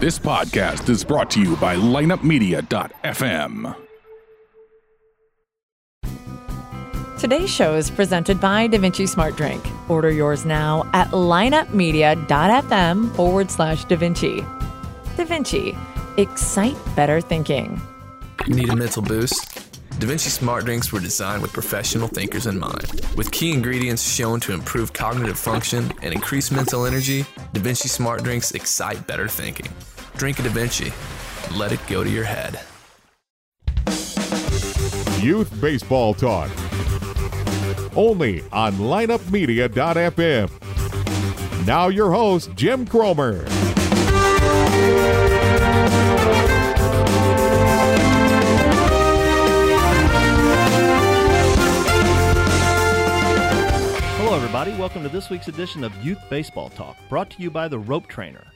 This podcast is brought to you by lineupmedia.fm. Today's show is presented by DaVinci Smart Drink. Order yours now at lineupmedia.fm forward slash DaVinci. DaVinci, excite better thinking. You need a mental boost? DaVinci Smart Drinks were designed with professional thinkers in mind. With key ingredients shown to improve cognitive function and increase mental energy, Da Vinci Smart Drinks excite better thinking. Drink a Da Vinci. Let it go to your head. Youth Baseball Talk. Only on lineupmedia.fm. Now your host, Jim Cromer. Everybody. Welcome to this week's edition of Youth Baseball Talk, brought to you by the Rope Trainer.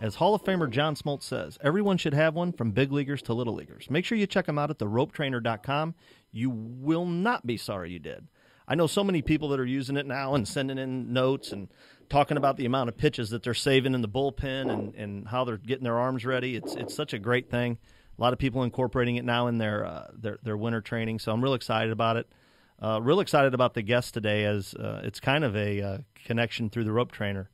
As Hall of Famer John Smoltz says, everyone should have one from big leaguers to little leaguers. Make sure you check them out at theropetrainer.com. You will not be sorry you did. I know so many people that are using it now and sending in notes and talking about the amount of pitches that they're saving in the bullpen and, and how they're getting their arms ready. It's it's such a great thing. A lot of people incorporating it now in their uh, their, their winter training, so I'm real excited about it. Uh, real excited about the guest today, as uh, it's kind of a uh, connection through the rope trainer.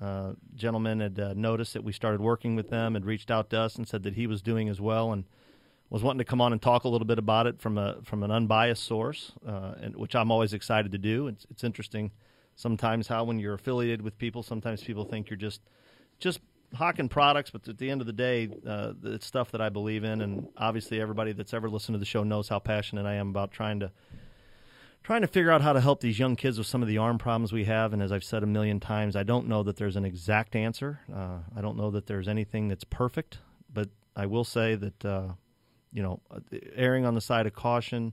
Uh, gentleman had uh, noticed that we started working with them, had reached out to us and said that he was doing as well, and was wanting to come on and talk a little bit about it from a from an unbiased source, uh, and which I'm always excited to do. It's it's interesting sometimes how when you're affiliated with people, sometimes people think you're just just hawking products, but at the end of the day, uh, it's stuff that I believe in, and obviously everybody that's ever listened to the show knows how passionate I am about trying to trying to figure out how to help these young kids with some of the arm problems we have. And as I've said a million times, I don't know that there's an exact answer. Uh, I don't know that there's anything that's perfect, but I will say that uh, you know, erring on the side of caution,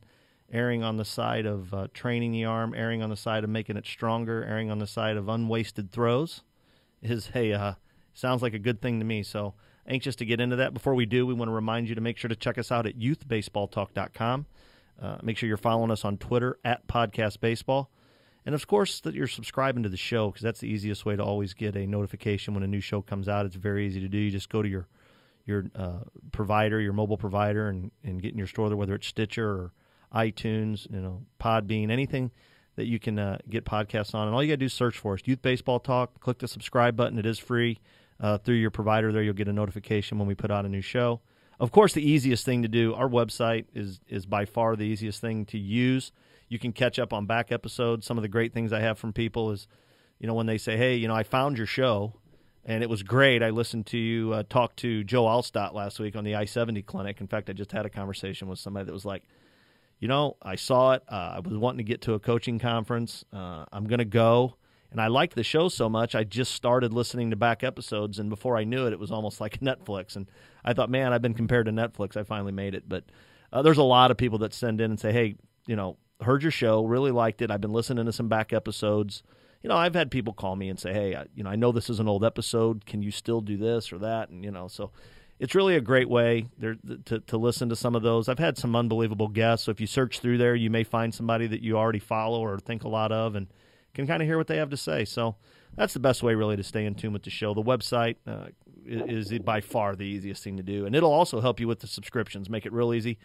erring on the side of uh, training the arm, erring on the side of making it stronger, erring on the side of unwasted throws, is a uh, sounds like a good thing to me. So anxious to get into that. Before we do, we want to remind you to make sure to check us out at youthbaseballtalk.com. Uh, make sure you're following us on Twitter at Podcast Baseball. And of course, that you're subscribing to the show because that's the easiest way to always get a notification when a new show comes out. It's very easy to do. You just go to your your uh, provider, your mobile provider, and, and get in your store there, whether it's Stitcher or iTunes, you know, Podbean, anything that you can uh, get podcasts on. And all you got to do is search for us, Youth Baseball Talk. Click the subscribe button. It is free uh, through your provider. There, you'll get a notification when we put out a new show. Of course, the easiest thing to do, our website is is by far the easiest thing to use. You can catch up on back episodes. Some of the great things I have from people is, you know, when they say, "Hey, you know, I found your show and it was great. I listened to you uh, talk to Joe Alstott last week on the I 70 clinic. In fact, I just had a conversation with somebody that was like, you know, I saw it. Uh, I was wanting to get to a coaching conference. Uh, I'm going to go. And I liked the show so much, I just started listening to back episodes. And before I knew it, it was almost like Netflix. And I thought, man, I've been compared to Netflix. I finally made it. But uh, there's a lot of people that send in and say, hey, you know, heard your show, really liked it. I've been listening to some back episodes. You know, I've had people call me and say, hey, I, you know, I know this is an old episode. Can you still do this or that? And, you know, so it's really a great way there to, to listen to some of those. I've had some unbelievable guests. So if you search through there, you may find somebody that you already follow or think a lot of and can kind of hear what they have to say. So that's the best way, really, to stay in tune with the show. The website uh, is, is by far the easiest thing to do. And it'll also help you with the subscriptions, make it real easy.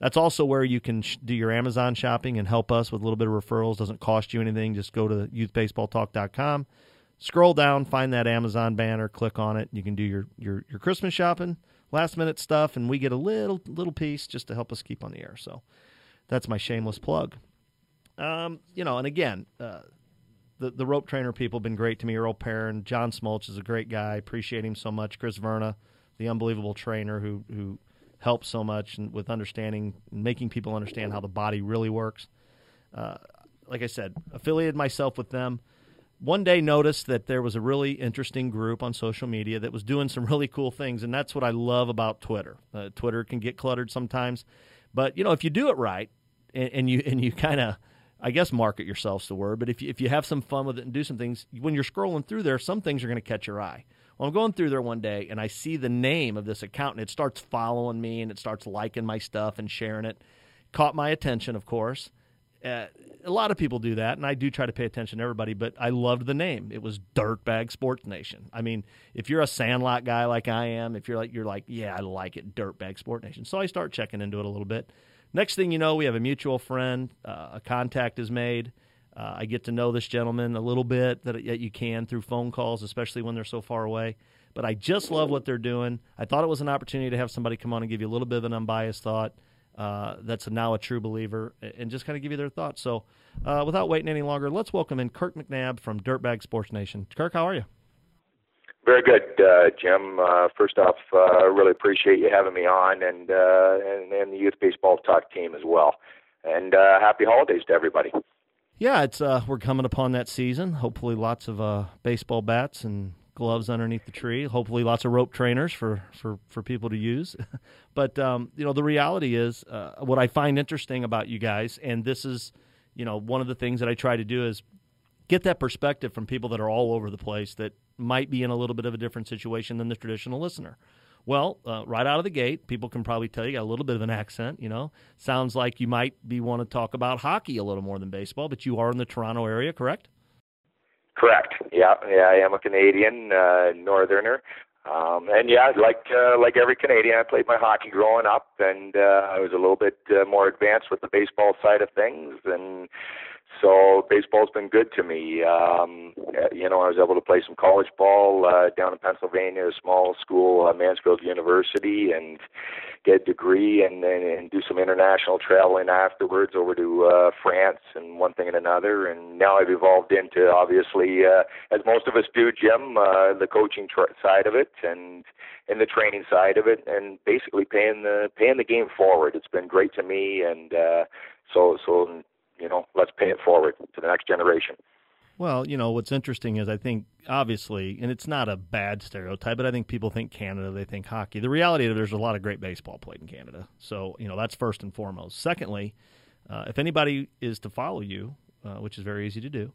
That's also where you can sh- do your Amazon shopping and help us with a little bit of referrals. Doesn't cost you anything. Just go to youthbaseballtalk.com, scroll down, find that Amazon banner, click on it. You can do your, your, your Christmas shopping, last minute stuff, and we get a little little piece just to help us keep on the air. So that's my shameless plug. Um, you know, and again, uh, the the rope trainer people have been great to me. Earl Perrin, John Smoltz is a great guy. Appreciate him so much. Chris Verna, the unbelievable trainer who who helps so much and with understanding, and making people understand how the body really works. Uh, like I said, affiliated myself with them. One day noticed that there was a really interesting group on social media that was doing some really cool things, and that's what I love about Twitter. Uh, Twitter can get cluttered sometimes, but you know if you do it right and, and you and you kind of I guess market yourself's the word, but if you, if you have some fun with it and do some things, when you're scrolling through there, some things are going to catch your eye. Well, I'm going through there one day and I see the name of this account and it starts following me and it starts liking my stuff and sharing it. Caught my attention, of course. Uh, a lot of people do that, and I do try to pay attention to everybody. But I loved the name; it was Dirtbag Sports Nation. I mean, if you're a Sandlot guy like I am, if you're like you're like, yeah, I like it, Dirtbag Sports Nation. So I start checking into it a little bit. Next thing you know, we have a mutual friend. Uh, a contact is made. Uh, I get to know this gentleman a little bit that you can through phone calls, especially when they're so far away. But I just love what they're doing. I thought it was an opportunity to have somebody come on and give you a little bit of an unbiased thought. Uh, that's now a true believer, and just kind of give you their thoughts. So, uh, without waiting any longer, let's welcome in Kirk McNabb from Dirtbag Sports Nation. Kirk, how are you? Very good, uh, Jim. Uh, first off, uh, really appreciate you having me on, and, uh, and and the youth baseball talk team as well. And uh, happy holidays to everybody. Yeah, it's uh, we're coming upon that season. Hopefully, lots of uh, baseball bats and gloves underneath the tree. Hopefully, lots of rope trainers for for for people to use. but um, you know, the reality is, uh, what I find interesting about you guys, and this is, you know, one of the things that I try to do is get that perspective from people that are all over the place that might be in a little bit of a different situation than the traditional listener. Well, uh, right out of the gate, people can probably tell you got a little bit of an accent. You know, sounds like you might be want to talk about hockey a little more than baseball, but you are in the Toronto area, correct? Correct. Yeah, yeah, I am a Canadian uh, northerner. Um, and yeah, like uh, like every Canadian, I played my hockey growing up, and uh, I was a little bit uh, more advanced with the baseball side of things, and so baseball's been good to me. Um, you know, I was able to play some college ball uh, down in Pennsylvania, a small school, uh, Mansfield University, and get a degree and, and and do some international traveling afterwards over to uh, France and one thing and another. And now I've evolved into obviously, uh, as most of us do, Jim, uh, the coaching tr- side of it and and the training side of it, and basically paying the paying the game forward. It's been great to me, and uh, so so you know, let's pay it forward to the next generation. Well, you know, what's interesting is I think obviously, and it's not a bad stereotype, but I think people think Canada, they think hockey. The reality is there's a lot of great baseball played in Canada. So, you know, that's first and foremost. Secondly, uh, if anybody is to follow you, uh, which is very easy to do,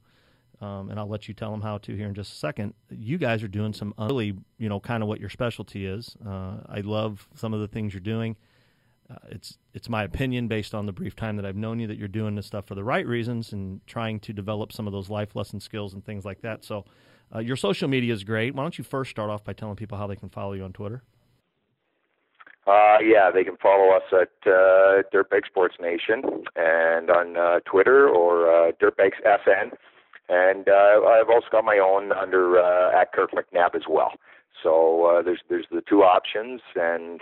um, and I'll let you tell them how to here in just a second. You guys are doing some really, you know, kind of what your specialty is. Uh, I love some of the things you're doing. Uh, it's it's my opinion based on the brief time that I've known you that you're doing this stuff for the right reasons and trying to develop some of those life lesson skills and things like that. So, uh, your social media is great. Why don't you first start off by telling people how they can follow you on Twitter? Uh, yeah, they can follow us at uh, Dirtbag Sports Nation and on uh, Twitter or uh, Dirtbags SN. And uh, I've also got my own under uh, at Kirk McNabb as well. So uh, there's there's the two options, and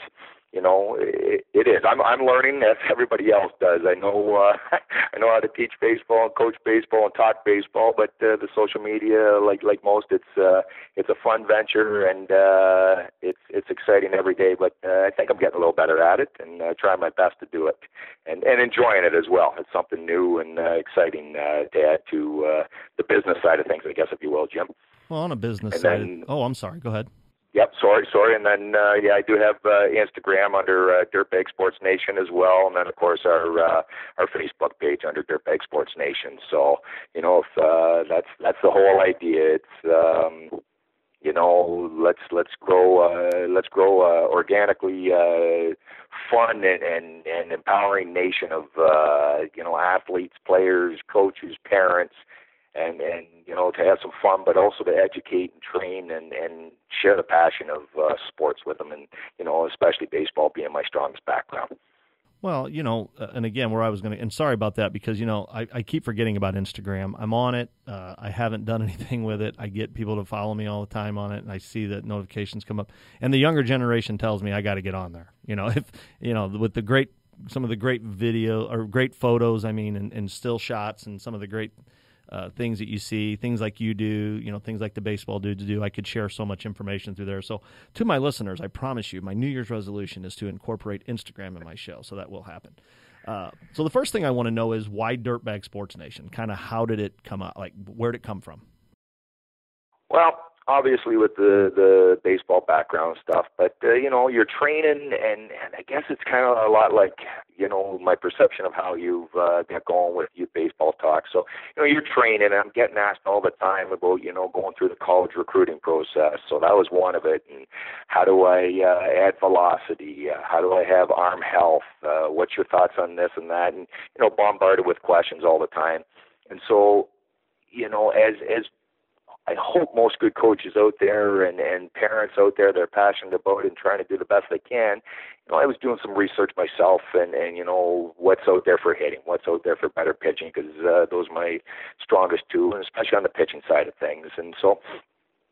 you know, it, it is. I'm I'm learning as everybody else does. I know uh, I know how to teach baseball and coach baseball and talk baseball, but uh, the social media, like like most, it's uh, it's a fun venture and uh, it's it's exciting every day. But uh, I think I'm getting a little better at it and uh, trying my best to do it and and enjoying it as well. It's something new and uh, exciting uh, to add to uh, the business side of things, I guess, if you will, Jim. Well, on a business and side. Then, oh, I'm sorry. Go ahead. Yep, sorry, sorry. And then uh, yeah, I do have uh, Instagram under uh, Dirtbag Sports Nation as well, and then of course our uh, our Facebook page under Dirtbag Sports Nation. So you know, if uh, that's that's the whole idea. It's um, you know, let's let's grow uh, let's grow uh, organically uh, fun and, and and empowering nation of uh, you know athletes, players, coaches, parents and and you know to have some fun, but also to educate and train and and share the passion of uh, sports with them, and you know especially baseball being my strongest background. Well, you know, uh, and again, where I was going to, and sorry about that because you know I, I keep forgetting about Instagram. I'm on it. Uh, I haven't done anything with it. I get people to follow me all the time on it, and I see that notifications come up. And the younger generation tells me I got to get on there. You know, if you know with the great, some of the great video or great photos, I mean, and, and still shots, and some of the great uh, things that you see, things like you do, you know, things like the baseball dudes do. I could share so much information through there. So, to my listeners, I promise you, my New Year's resolution is to incorporate Instagram in my show. So that will happen. Uh, so the first thing I want to know is why Dirtbag Sports Nation? Kind of how did it come out? Like, where did it come from? Well, obviously with the the baseball background stuff, but uh, you know, you're training, and and I guess it's kind of a lot like you know my perception of how you've uh, got going with youth baseball talk. So you know, you're training, and I'm getting asked all the time about you know going through the college recruiting process. So that was one of it, and how do I uh, add velocity? Uh, how do I have arm health? Uh, what's your thoughts on this and that? And you know, bombarded with questions all the time. And so, you know, as as I hope most good coaches out there and, and parents out there that are passionate about it and trying to do the best they can. You know, I was doing some research myself and, and you know, what's out there for hitting, what's out there for better pitching, because uh, those are my strongest two, and especially on the pitching side of things. And so,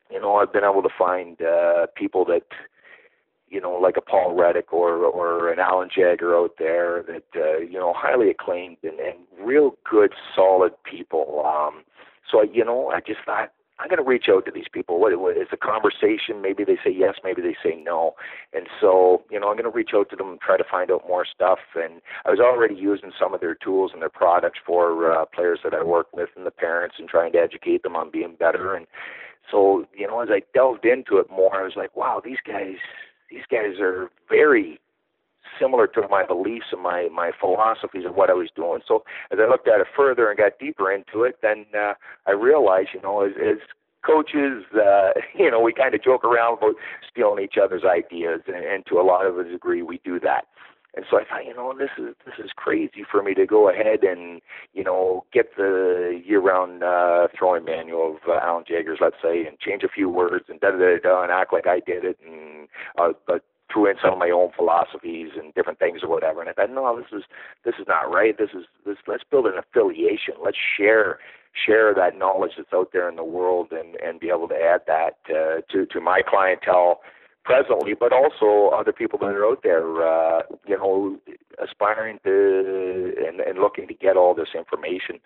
you know, I've been able to find uh, people that, you know, like a Paul Reddick or or an Alan Jaeger out there that uh, you know highly acclaimed and, and real good, solid people. Um, so you know, I just thought I'm going to reach out to these people. What, what is the conversation? Maybe they say yes, maybe they say no. And so, you know, I'm going to reach out to them and try to find out more stuff. And I was already using some of their tools and their products for uh, players that I work with and the parents and trying to educate them on being better. And so, you know, as I delved into it more, I was like, wow, these guys, these guys are very similar to my beliefs and my my philosophies of what I was doing. So as I looked at it further and got deeper into it, then uh, I realized, you know, as, as coaches, uh, you know, we kind of joke around about stealing each other's ideas, and, and to a lot of a degree, we do that. And so I thought, you know, this is this is crazy for me to go ahead and you know get the year-round uh, throwing manual of uh, Alan Jaeger's, let's say, and change a few words and da da da da and act like I did it, and uh, but threw in some of my own philosophies and different things or whatever. And I thought, no, this is this is not right. This is this. Let's build an affiliation. Let's share share that knowledge that's out there in the world and and be able to add that uh, to to my clientele presently, but also other people that are out there, uh, you know, aspiring to and, and looking to get all this information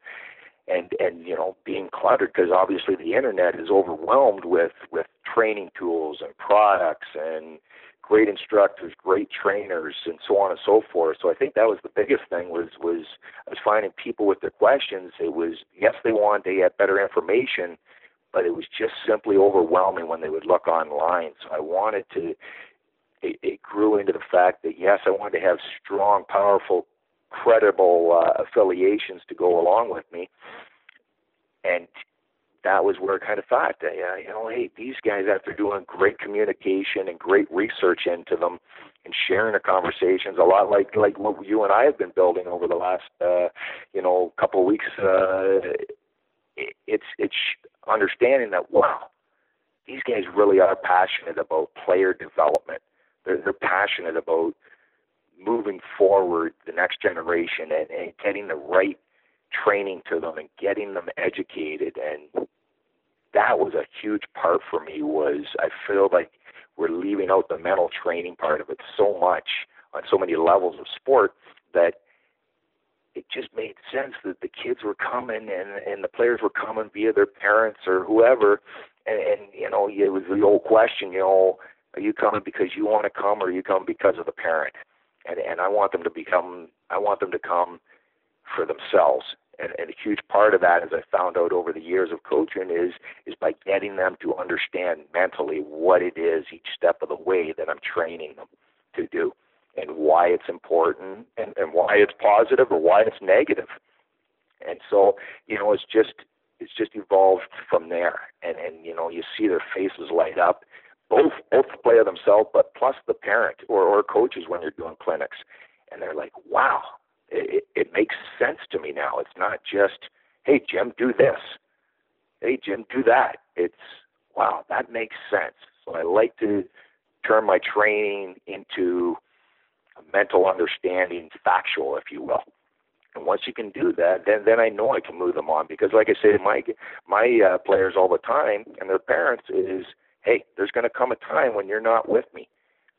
and and you know being cluttered because obviously the internet is overwhelmed with with training tools and products and great instructors, great trainers, and so on and so forth. So I think that was the biggest thing was was was finding people with their questions. It was yes, they wanted to get better information, but it was just simply overwhelming when they would look online. So I wanted to. It, it grew into the fact that yes, I wanted to have strong, powerful, credible uh, affiliations to go along with me, and that was where I kind of thought, that, you know, hey, these guys, after doing great communication and great research into them and sharing the conversations, a lot like like what you and I have been building over the last, uh, you know, couple of weeks, uh, it, it's it's understanding that wow, these guys really are passionate about player development. They're they're passionate about moving forward the next generation and, and getting the right training to them and getting them educated and that was a huge part for me was I feel like we're leaving out the mental training part of it so much on so many levels of sport that it just made sense that the kids were coming and and the players were coming via their parents or whoever. And, and you know it was the old question you know are you coming because you want to come or are you coming because of the parent? And and I want them to become I want them to come for themselves and, and a huge part of that, as I found out over the years of coaching, is is by getting them to understand mentally what it is each step of the way that I'm training them to do, and why it's important, and, and why it's positive or why it's negative. And so, you know, it's just it's just evolved from there, and and you know, you see their faces light up, both both the player themselves, but plus the parent or or coaches when you're doing clinics, and they're like, wow, it, it makes sense to me now. It's not just, hey, Jim, do this. Hey, Jim, do that. It's, wow, that makes sense. So I like to turn my training into a mental understanding, factual, if you will. And once you can do that, then then I know I can move them on because, like I say my my uh, players all the time and their parents is, hey, there's going to come a time when you're not with me.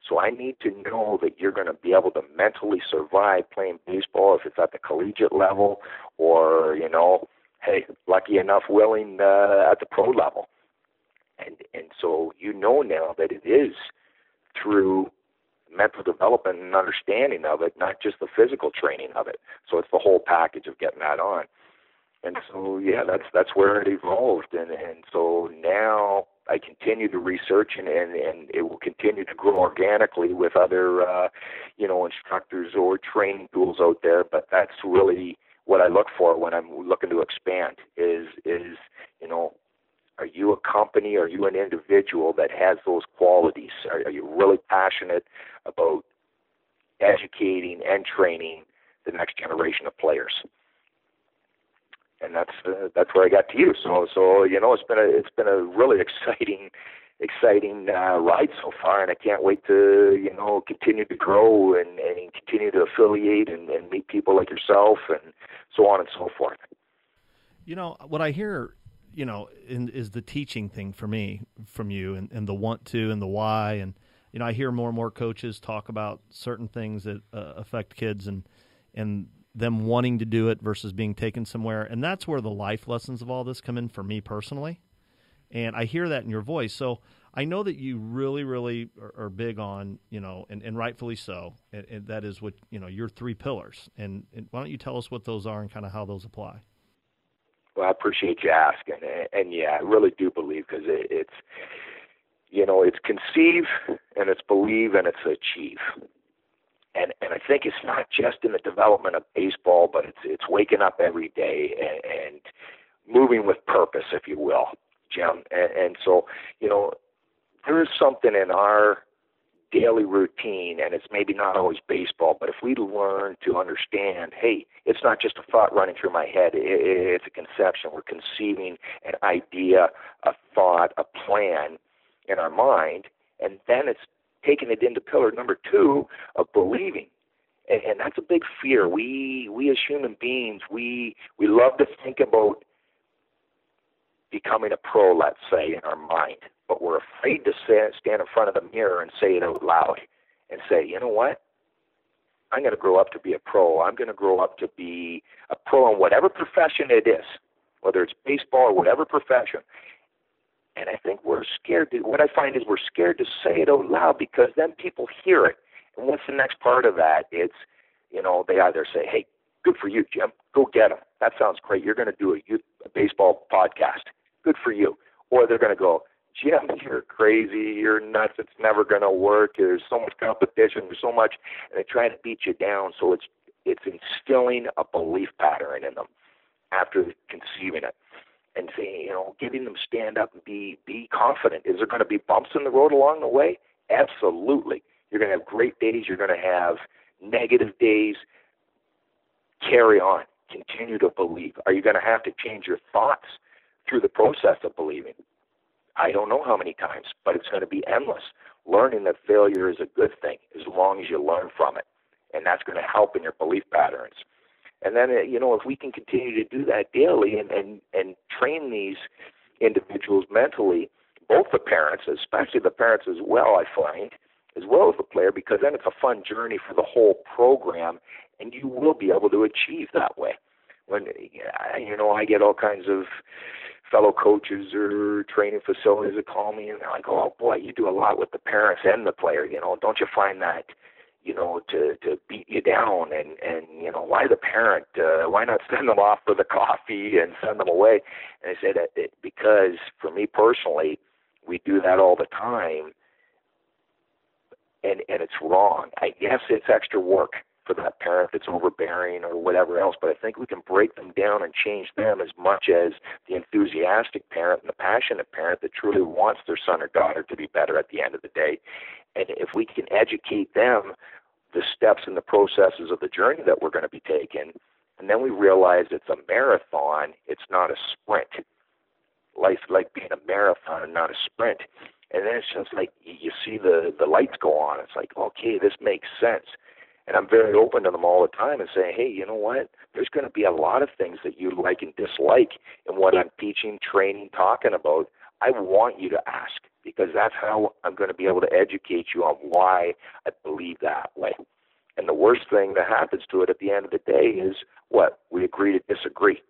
So I need to know that you're going to be able to mentally survive playing baseball if it's at the collegiate level or, you know, hey, lucky enough willing uh, at the pro level. And and so you know now that it is through mental development and understanding of it, not just the physical training of it. So it's the whole package of getting that on. And so yeah, that's that's where it evolved and and so now I continue to research and, and, and it will continue to grow organically with other, uh, you know, instructors or training tools out there. But that's really what I look for when I'm looking to expand is, is, you know, are you a company? Are you an individual that has those qualities? Are, are you really passionate about educating and training the next generation of players? And that's uh, that's where I got to you. So so you know it's been a it's been a really exciting exciting uh, ride so far, and I can't wait to you know continue to grow and, and continue to affiliate and, and meet people like yourself and so on and so forth. You know what I hear, you know, in, is the teaching thing for me from you, and, and the want to and the why, and you know I hear more and more coaches talk about certain things that uh, affect kids and and them wanting to do it versus being taken somewhere. And that's where the life lessons of all this come in for me personally. And I hear that in your voice. So I know that you really, really are, are big on, you know, and, and rightfully so. And, and, that is what, you know, your three pillars. And, and, why don't you tell us what those are and kind of how those apply? Well, I appreciate you asking. And, and yeah, I really do believe because it, it's, you know, it's conceive and it's believe and it's achieve and and I think it's not just in the development of baseball, but it's it's waking up every day and, and moving with purpose, if you will, Jim. And, and so, you know, there is something in our daily routine, and it's maybe not always baseball, but if we learn to understand, hey, it's not just a thought running through my head, it's a conception. We're conceiving an idea, a thought, a plan in our mind, and then it's taking it into pillar number two of believing. And, and that's a big fear. We we as human beings, we we love to think about becoming a pro, let's say, in our mind, but we're afraid to say, stand in front of the mirror and say it out loud and say, you know what? I'm going to grow up to be a pro. I'm going to grow up to be a pro in whatever profession it is, whether it's baseball or whatever profession. And I think we're scared to, what I find is we're scared to say it out loud because then people hear it. And what's the next part of that? It's, you know, they either say, hey, good for you, Jim. Go get him. That sounds great. You're going to do a youth a baseball podcast. Good for you. Or they're going to go, Jim, you're crazy. You're nuts. It's never going to work. There's so much competition. There's so much. And they try to beat you down. So it's, it's instilling a belief pattern in them after conceiving it you know, getting them stand up and be be confident. Is there going to be bumps in the road along the way? Absolutely. You're going to have great days. You're going to have negative days. Carry on. Continue to believe. Are you going to have to change your thoughts through the process of believing? I don't know how many times, but it's going to be endless. Learning that failure is a good thing as long as you learn from it. And that's going to help in your belief patterns. And then, uh, you know, if we can continue to do that daily and, and, and train these individuals mentally, both the parents, especially the parents as well, I find, as well as the player, because then it's a fun journey for the whole program, and you will be able to achieve that way. When, you know, I get all kinds of fellow coaches or training facilities that call me and they're like, "Oh boy, you do a lot with the parents and the player. You know, don't you find that you know, to to beat you down and and you know why the parent? Uh, why not send them off for the coffee and send them away? And I said it, it, because for me personally, we do that all the time, and and it's wrong. I guess it's extra work for that parent that's overbearing or whatever else, but I think we can break them down and change them as much as the enthusiastic parent and the passionate parent that truly wants their son or daughter to be better at the end of the day. And if we can educate them the steps and the processes of the journey that we're going to be taking, and then we realize it's a marathon, it's not a sprint. Life like being a marathon and not a sprint. And then it's just like you see the the lights go on. It's like, okay, this makes sense. And I'm very open to them all the time and saying, hey, you know what? There's going to be a lot of things that you like and dislike in what I'm teaching, training, talking about. I want you to ask because that's how I'm going to be able to educate you on why I believe that way. And the worst thing that happens to it at the end of the day is what? We agree to disagree.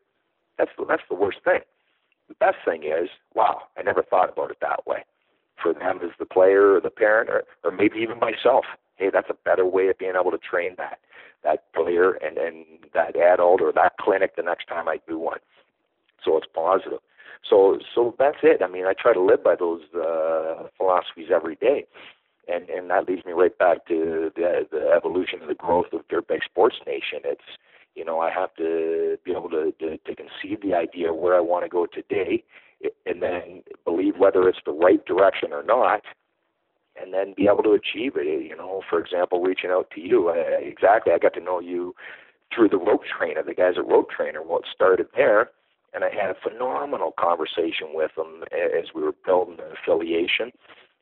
That's the, that's the worst thing. The best thing is, wow, I never thought about it that way. For them as the player or the parent or, or maybe even myself, hey, that's a better way of being able to train that that player and, and that adult or that clinic the next time I do one. So it's positive. So so that's it. I mean, I try to live by those uh, philosophies every day. And and that leads me right back to the the evolution and the growth of Dirtbag Sports Nation. It's you know, I have to be able to, to, to conceive the idea where I want to go today and then believe whether it's the right direction or not and then be able to achieve it. You know, for example, reaching out to you. Uh, exactly, I got to know you through the rope trainer, the guys at Rope Trainer. What started there, and I had a phenomenal conversation with them as we were building an affiliation,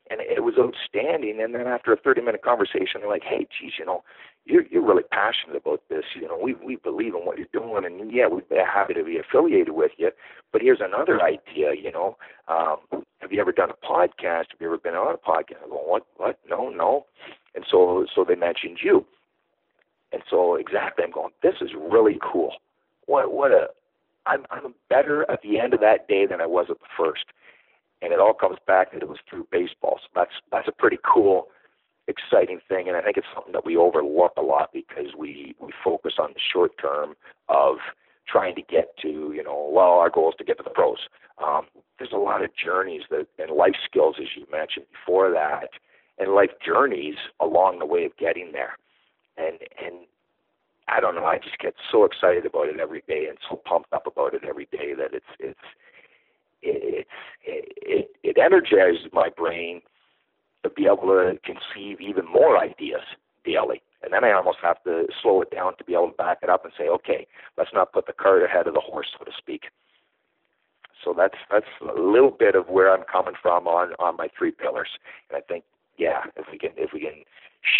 and it was outstanding. And then after a 30-minute conversation, they're like, "Hey, geez, you know, you're you're really passionate about this. You know, we we believe in what you're doing, and yeah, we'd be happy to be affiliated with you. But here's another idea. You know, um, have you ever done a podcast? Have you ever been on a podcast? I go, what? What? No, no. And so so they mentioned you, and so exactly, I'm going. This is really cool. What what a I'm I'm better at the end of that day than I was at the first, and it all comes back that it was through baseball. So that's that's a pretty cool exciting thing, and I think it's something that we overlook a lot because we we focus on the short term of trying to get to you know well our goal is to get to the pros. Um, there's a lot of journeys that and life skills as you mentioned before that, and life journeys along the way of getting there, and and I don't know I just get so excited about it every day and so pumped up about it every day that it's it's it, it, it, it energizes my brain to be able to conceive even more ideas daily. And then I almost have to slow it down to be able to back it up and say, okay, let's not put the cart ahead of the horse, so to speak. So that's that's a little bit of where I'm coming from on on my three pillars. And I think, yeah, if we can if we can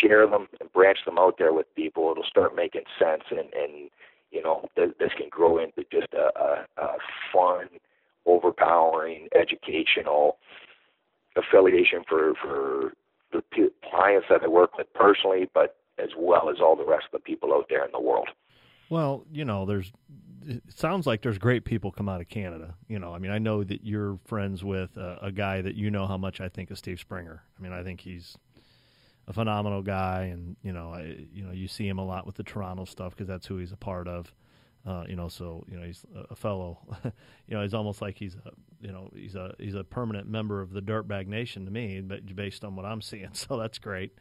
share them and branch them out there with people, it'll start making sense. And and you know, th- this can grow into just a, a, a fun, overpowering, educational affiliation for for the p- clients that I work with personally, but as well as all the rest of the people out there in the world. Well, you know, there's it sounds like there's great people come out of Canada. You know, I mean, I know that you're friends with a, a guy that you know how much I think of Steve Springer. I mean, I think he's a phenomenal guy, and you know, I, you know, you see him a lot with the Toronto stuff because that's who he's a part of. Uh, you know, so you know he's a fellow. you know, he's almost like he's a you know he's a he's a permanent member of the Dirtbag Nation to me, but based on what I'm seeing, so that's great.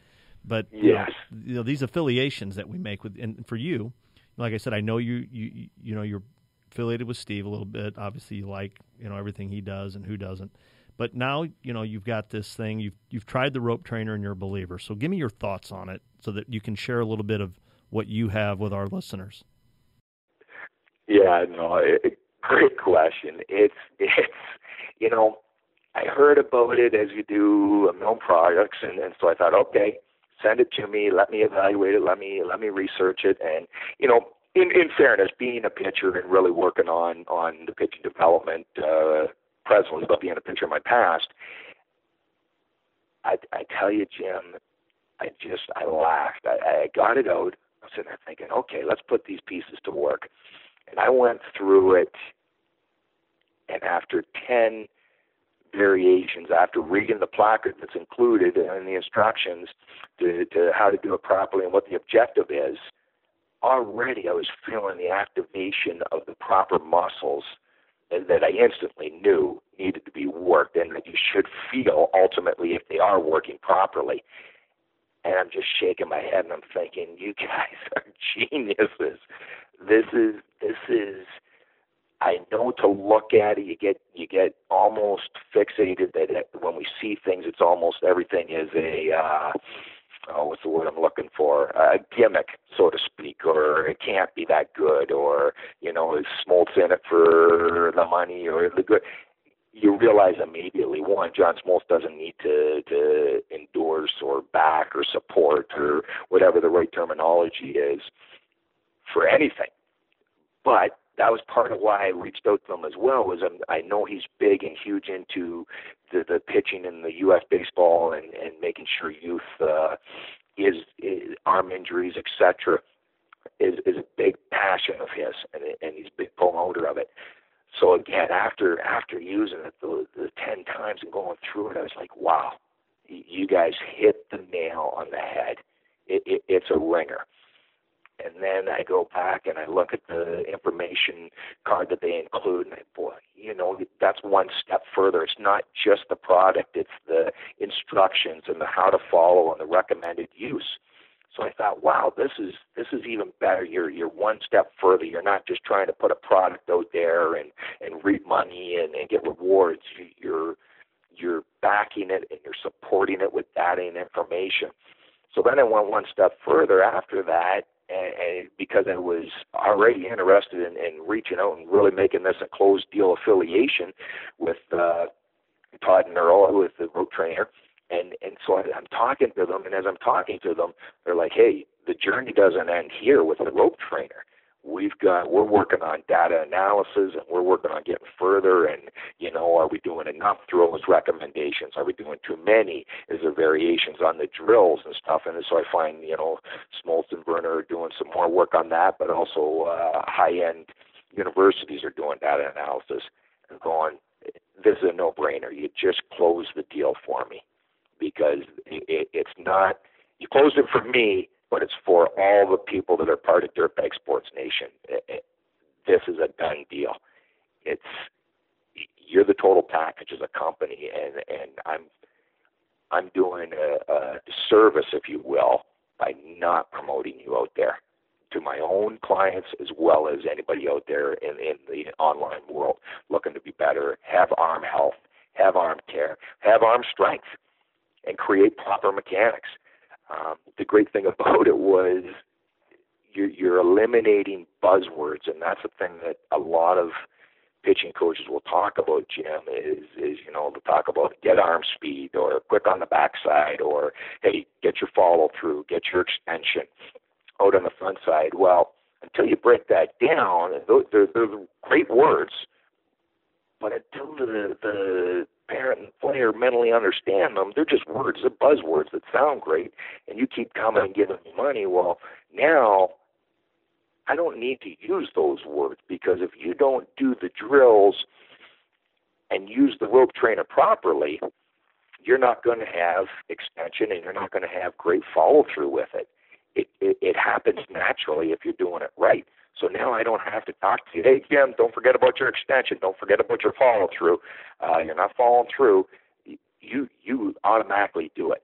But yes. you, know, you know these affiliations that we make with and for you, like I said, I know you you you know you're affiliated with Steve a little bit. Obviously, you like you know everything he does and who doesn't. But now you know you've got this thing. You've you've tried the rope trainer and you're a believer. So give me your thoughts on it, so that you can share a little bit of what you have with our listeners. Yeah, no, great question. It's it's you know, I heard about it as you do known products, and, and so I thought, okay, send it to me, let me evaluate it, let me let me research it, and you know, in in fairness, being a pitcher and really working on on the pitching development uh, presently, but being a pitcher in my past, I I tell you, Jim, I just I laughed. I, I got it out. I was sitting there thinking, okay, let's put these pieces to work. And I went through it, and after 10 variations, after reading the placard that's included in the instructions to, to how to do it properly and what the objective is, already I was feeling the activation of the proper muscles that I instantly knew needed to be worked and that you should feel ultimately if they are working properly. And I'm just shaking my head and I'm thinking, you guys are geniuses. This is this is I know to look at it, you get you get almost fixated that it, when we see things, it's almost everything is a uh, oh, what's the word I'm looking for? A gimmick, so to speak, or it can't be that good, or you know, is Smoltz in it for the money or the good? You realize immediately, one, John Smoltz doesn't need to to endorse or back or support or whatever the right terminology is for anything. But that was part of why I reached out to him as well. Was I'm, I know he's big and huge into the, the pitching in the U.S. baseball and, and making sure youth uh, is, is arm injuries, etc. Is is a big passion of his, and and he's a big promoter of it. So again, after after using it the, the ten times and going through it, I was like, wow, you guys hit the nail on the head. It, it, it's a ringer. And then I go back and I look at the information card that they include, and I, boy, you know, that's one step further. It's not just the product; it's the instructions and the how to follow and the recommended use. So I thought, wow, this is this is even better. You're you're one step further. You're not just trying to put a product out there and and reap money and, and get rewards. You're you're backing it and you're supporting it with data and information. So then I went one step further after that, and, and because I was already interested in, in reaching out and really making this a closed deal affiliation with uh, Todd and Earl, who is the rope trainer, and and so I, I'm talking to them, and as I'm talking to them, they're like, "Hey, the journey doesn't end here with the rope trainer we've got we're working on data analysis and we're working on getting further and you know are we doing enough drills recommendations? Are we doing too many? Is there variations on the drills and stuff? And so i find you know smoltz and Werner are doing some more work on that but also uh high end universities are doing data analysis and going this is a no brainer you just close the deal for me. Because it, it's not you closed it for me but it's for all the people that are part of Dirtbag Sports Nation. It, it, this is a done deal. It's you're the total package as a company, and and I'm I'm doing a, a service, if you will, by not promoting you out there to my own clients as well as anybody out there in, in the online world looking to be better, have arm health, have arm care, have arm strength, and create proper mechanics. Um, the great thing about it was you're, you're eliminating buzzwords, and that's the thing that a lot of pitching coaches will talk about, Jim, is is you know they'll talk about get arm speed or quick on the backside or hey get your follow through, get your extension out on the front side. Well, until you break that down, they're, they're great words, but until the the parent and player mentally understand them. They're just words, they're buzzwords that sound great, and you keep coming and giving me money. Well, now I don't need to use those words because if you don't do the drills and use the rope trainer properly, you're not going to have extension and you're not going to have great follow through with it. It, it. it happens naturally if you're doing it right. So now I don't have to talk to you. Hey, Jim, don't forget about your extension. Don't forget about your follow through. Uh, you're not following through. You you automatically do it,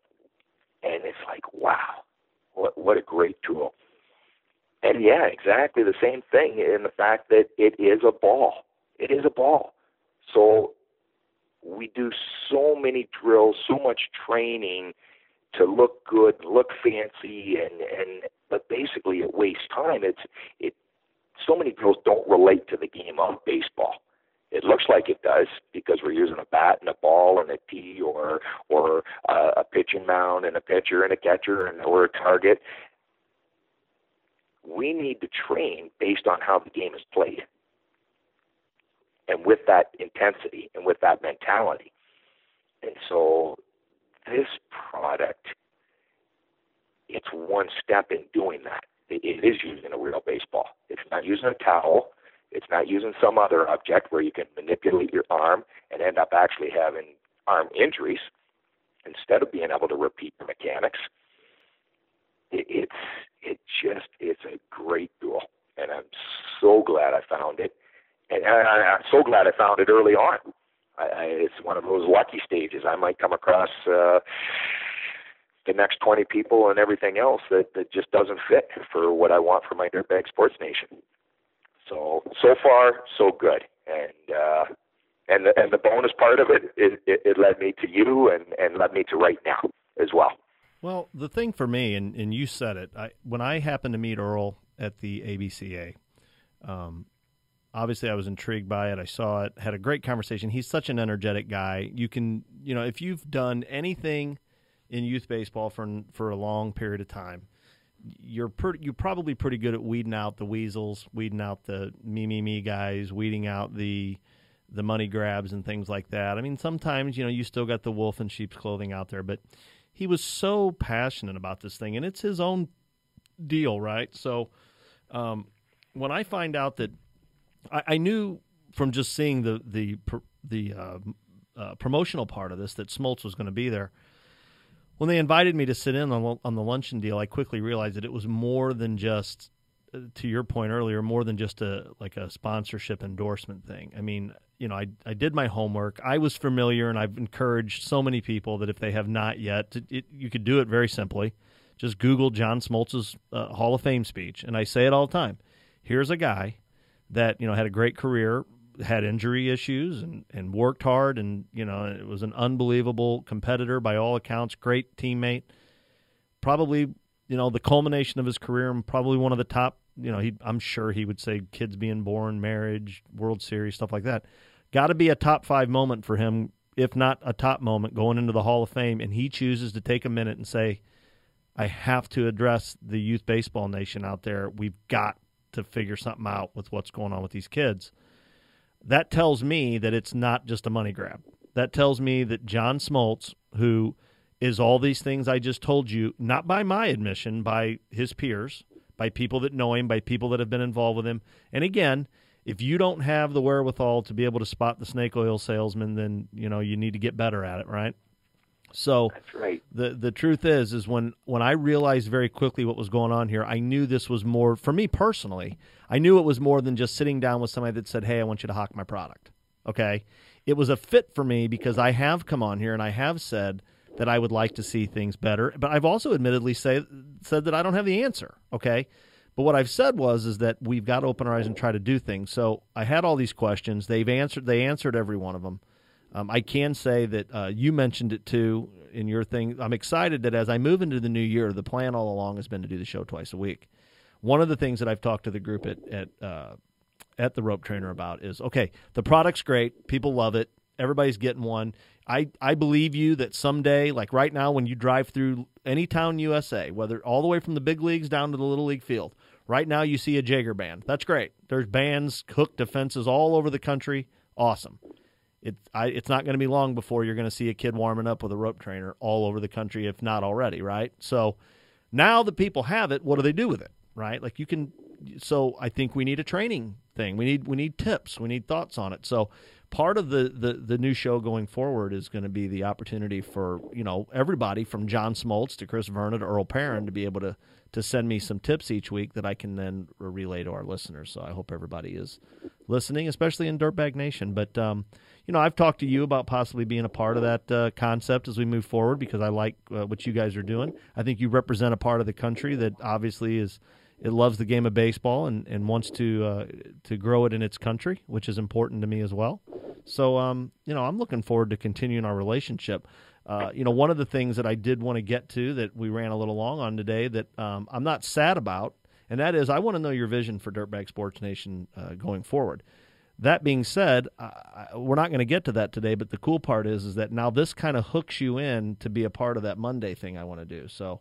and it's like wow, what what a great tool. And yeah, exactly the same thing in the fact that it is a ball. It is a ball. So we do so many drills, so much training to look good, look fancy, and and but basically it wastes time. It's it so many drills don't relate to the game of baseball. It looks like it does because we're using a bat and a ball and a tee or or uh, a pitching mound and a pitcher and a catcher and or a target. We need to train based on how the game is played, and with that intensity and with that mentality. And so, this product, it's one step in doing that it is using a real baseball. It's not using a towel. It's not using some other object where you can manipulate your arm and end up actually having arm injuries instead of being able to repeat the mechanics. It, it's it just it's a great tool, and I'm so glad I found it, and I, I'm so glad I found it early on. I, I, it's one of those lucky stages. I might come across. Uh, the next 20 people and everything else that, that just doesn't fit for what I want for my Dirtbag Sports Nation. So so far so good, and uh, and the, and the bonus part of it, it, it, it led me to you and and led me to right now as well. Well, the thing for me, and, and you said it, I, when I happened to meet Earl at the ABCA, um, obviously I was intrigued by it. I saw it, had a great conversation. He's such an energetic guy. You can, you know, if you've done anything in youth baseball for for a long period of time, you're pretty, you're probably pretty good at weeding out the weasels, weeding out the me me me guys, weeding out the the money grabs and things like that. I mean, sometimes you know you still got the wolf in sheep's clothing out there, but he was so passionate about this thing, and it's his own deal, right? So um, when I find out that I, I, knew from just seeing the the the uh, uh, promotional part of this that Smoltz was going to be there when they invited me to sit in on, on the luncheon deal, I quickly realized that it was more than just to your point earlier, more than just a like a sponsorship endorsement thing. I mean, you know, I I did my homework. I was familiar, and I've encouraged so many people that if they have not yet, it, you could do it very simply. Just Google John Smoltz's uh, Hall of Fame speech, and I say it all the time. Here's a guy that you know had a great career, had injury issues, and and worked hard, and you know it was an unbelievable competitor by all accounts, great teammate. Probably you know the culmination of his career, and probably one of the top. You know, he, I'm sure he would say kids being born, marriage, World Series, stuff like that. Got to be a top five moment for him, if not a top moment, going into the Hall of Fame. And he chooses to take a minute and say, I have to address the youth baseball nation out there. We've got to figure something out with what's going on with these kids. That tells me that it's not just a money grab. That tells me that John Smoltz, who is all these things I just told you, not by my admission, by his peers, by people that know him, by people that have been involved with him. And again, if you don't have the wherewithal to be able to spot the snake oil salesman, then you know you need to get better at it, right? So That's right. The the truth is is when when I realized very quickly what was going on here, I knew this was more for me personally. I knew it was more than just sitting down with somebody that said, "Hey, I want you to hawk my product." Okay? It was a fit for me because I have come on here and I have said that I would like to see things better, but I've also admittedly say, said that I don't have the answer, okay? But what I've said was is that we've got to open our eyes and try to do things. So I had all these questions. They've answered. They answered every one of them. Um, I can say that uh, you mentioned it too in your thing. I'm excited that as I move into the new year, the plan all along has been to do the show twice a week. One of the things that I've talked to the group at at uh, at the rope trainer about is okay, the product's great, people love it, everybody's getting one. I, I believe you that someday, like right now, when you drive through any town USA, whether all the way from the big leagues down to the little league field, right now you see a Jaeger band. That's great. There's bands hooked to fences all over the country. Awesome. It, I, it's not going to be long before you're going to see a kid warming up with a rope trainer all over the country, if not already, right? So now that people have it, what do they do with it, right? Like you can. So I think we need a training thing. We need we need tips. We need thoughts on it. So part of the, the, the new show going forward is going to be the opportunity for you know everybody from John Smoltz to Chris Vernon to Earl Perrin to be able to to send me some tips each week that I can then relay to our listeners. So I hope everybody is listening, especially in Dirtbag Nation. But um, you know, I've talked to you about possibly being a part of that uh, concept as we move forward because I like uh, what you guys are doing. I think you represent a part of the country that obviously is it loves the game of baseball and, and wants to uh, to grow it in its country, which is important to me as well. So, um, you know, I'm looking forward to continuing our relationship. Uh, you know, one of the things that I did want to get to that we ran a little long on today that um, I'm not sad about, and that is I want to know your vision for Dirtbag Sports Nation uh, going forward. That being said, I, we're not going to get to that today, but the cool part is is that now this kind of hooks you in to be a part of that Monday thing I want to do. So,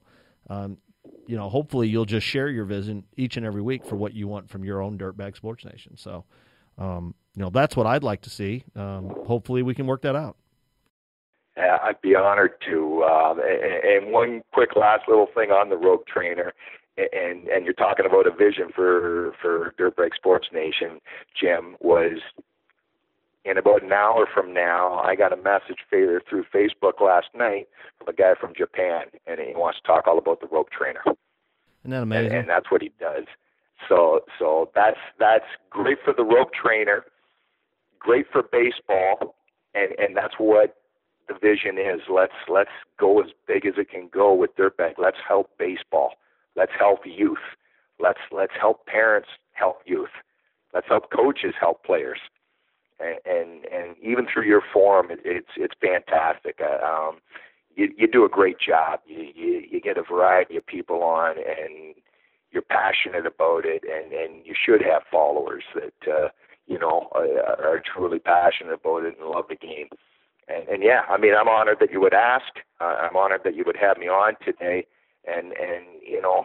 um, you know, hopefully you'll just share your vision each and every week for what you want from your own Dirtbag Sports Nation. So, um, you know, that's what I'd like to see. Um, hopefully we can work that out. I'd be honored to. Uh, and one quick last little thing on the rope trainer, and and you're talking about a vision for for Dirtbag Sports Nation, Jim was. In about an hour from now, I got a message through Facebook last night from a guy from Japan, and he wants to talk all about the rope trainer. Isn't that amazing? And, and that's what he does. So so that's that's great for the rope trainer, great for baseball, and and that's what the vision is. Let's let's go as big as it can go with dirtbag. Let's help baseball. Let's help youth. Let's let's help parents help youth. Let's help coaches help players. And and, and even through your forum, it, it's it's fantastic. Uh, um, you you do a great job. You, you you get a variety of people on, and you're passionate about it, and and you should have followers that uh, you know are, are truly passionate about it and love the game. And, and yeah, I mean, I'm honored that you would ask. Uh, I'm honored that you would have me on today, and and you know,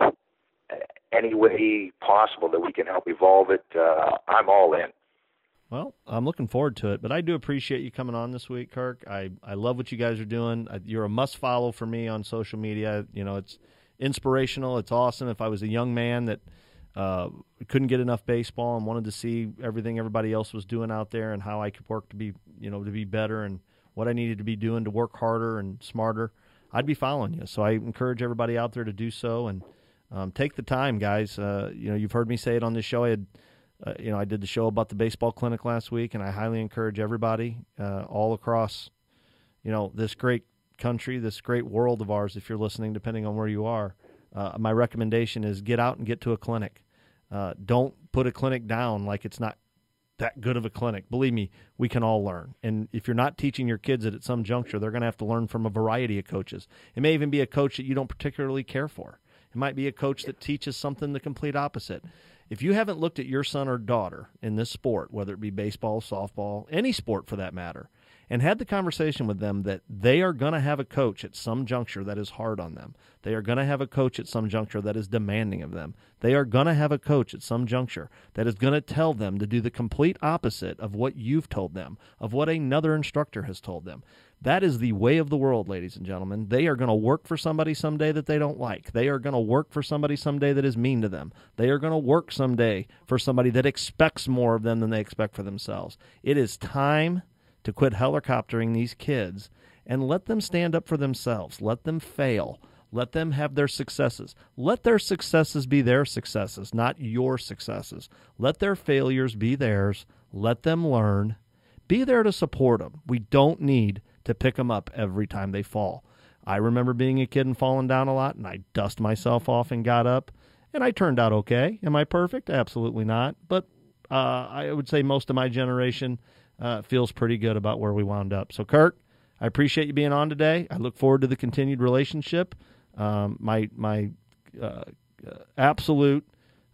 any way possible that we can help evolve it, uh, I'm all in. Well, I'm looking forward to it, but I do appreciate you coming on this week, Kirk. I, I love what you guys are doing. You're a must follow for me on social media. You know, it's inspirational. It's awesome. If I was a young man that uh, couldn't get enough baseball and wanted to see everything everybody else was doing out there and how I could work to be, you know, to be better and what I needed to be doing to work harder and smarter, I'd be following you. So I encourage everybody out there to do so. And Um, take the time, guys. Uh, you know, you've heard me say it on this show. I had, uh, you know, I did the show about the baseball clinic last week, and I highly encourage everybody uh, all across, you know, this great country, this great world of ours. If you're listening, depending on where you are, uh, my recommendation is get out and get to a clinic. Uh, don't put a clinic down like it's not that good of a clinic. Believe me, we can all learn. And if you're not teaching your kids it at some juncture, they're going to have to learn from a variety of coaches. It may even be a coach that you don't particularly care for. It might be a coach that teaches something the complete opposite. If you haven't looked at your son or daughter in this sport, whether it be baseball, softball, any sport for that matter, and had the conversation with them that they are going to have a coach at some juncture that is hard on them. They are going to have a coach at some juncture that is demanding of them. They are going to have a coach at some juncture that is going to tell them to do the complete opposite of what you've told them, of what another instructor has told them. That is the way of the world, ladies and gentlemen. They are going to work for somebody someday that they don't like. They are going to work for somebody someday that is mean to them. They are going to work someday for somebody that expects more of them than they expect for themselves. It is time to quit helicoptering these kids and let them stand up for themselves. Let them fail. Let them have their successes. Let their successes be their successes, not your successes. Let their failures be theirs. Let them learn. Be there to support them. We don't need to pick them up every time they fall. I remember being a kid and falling down a lot, and I dust myself off and got up, and I turned out okay. Am I perfect? Absolutely not. But uh, I would say most of my generation uh, feels pretty good about where we wound up. So, Kirk, I appreciate you being on today. I look forward to the continued relationship. Um, my my uh, uh absolute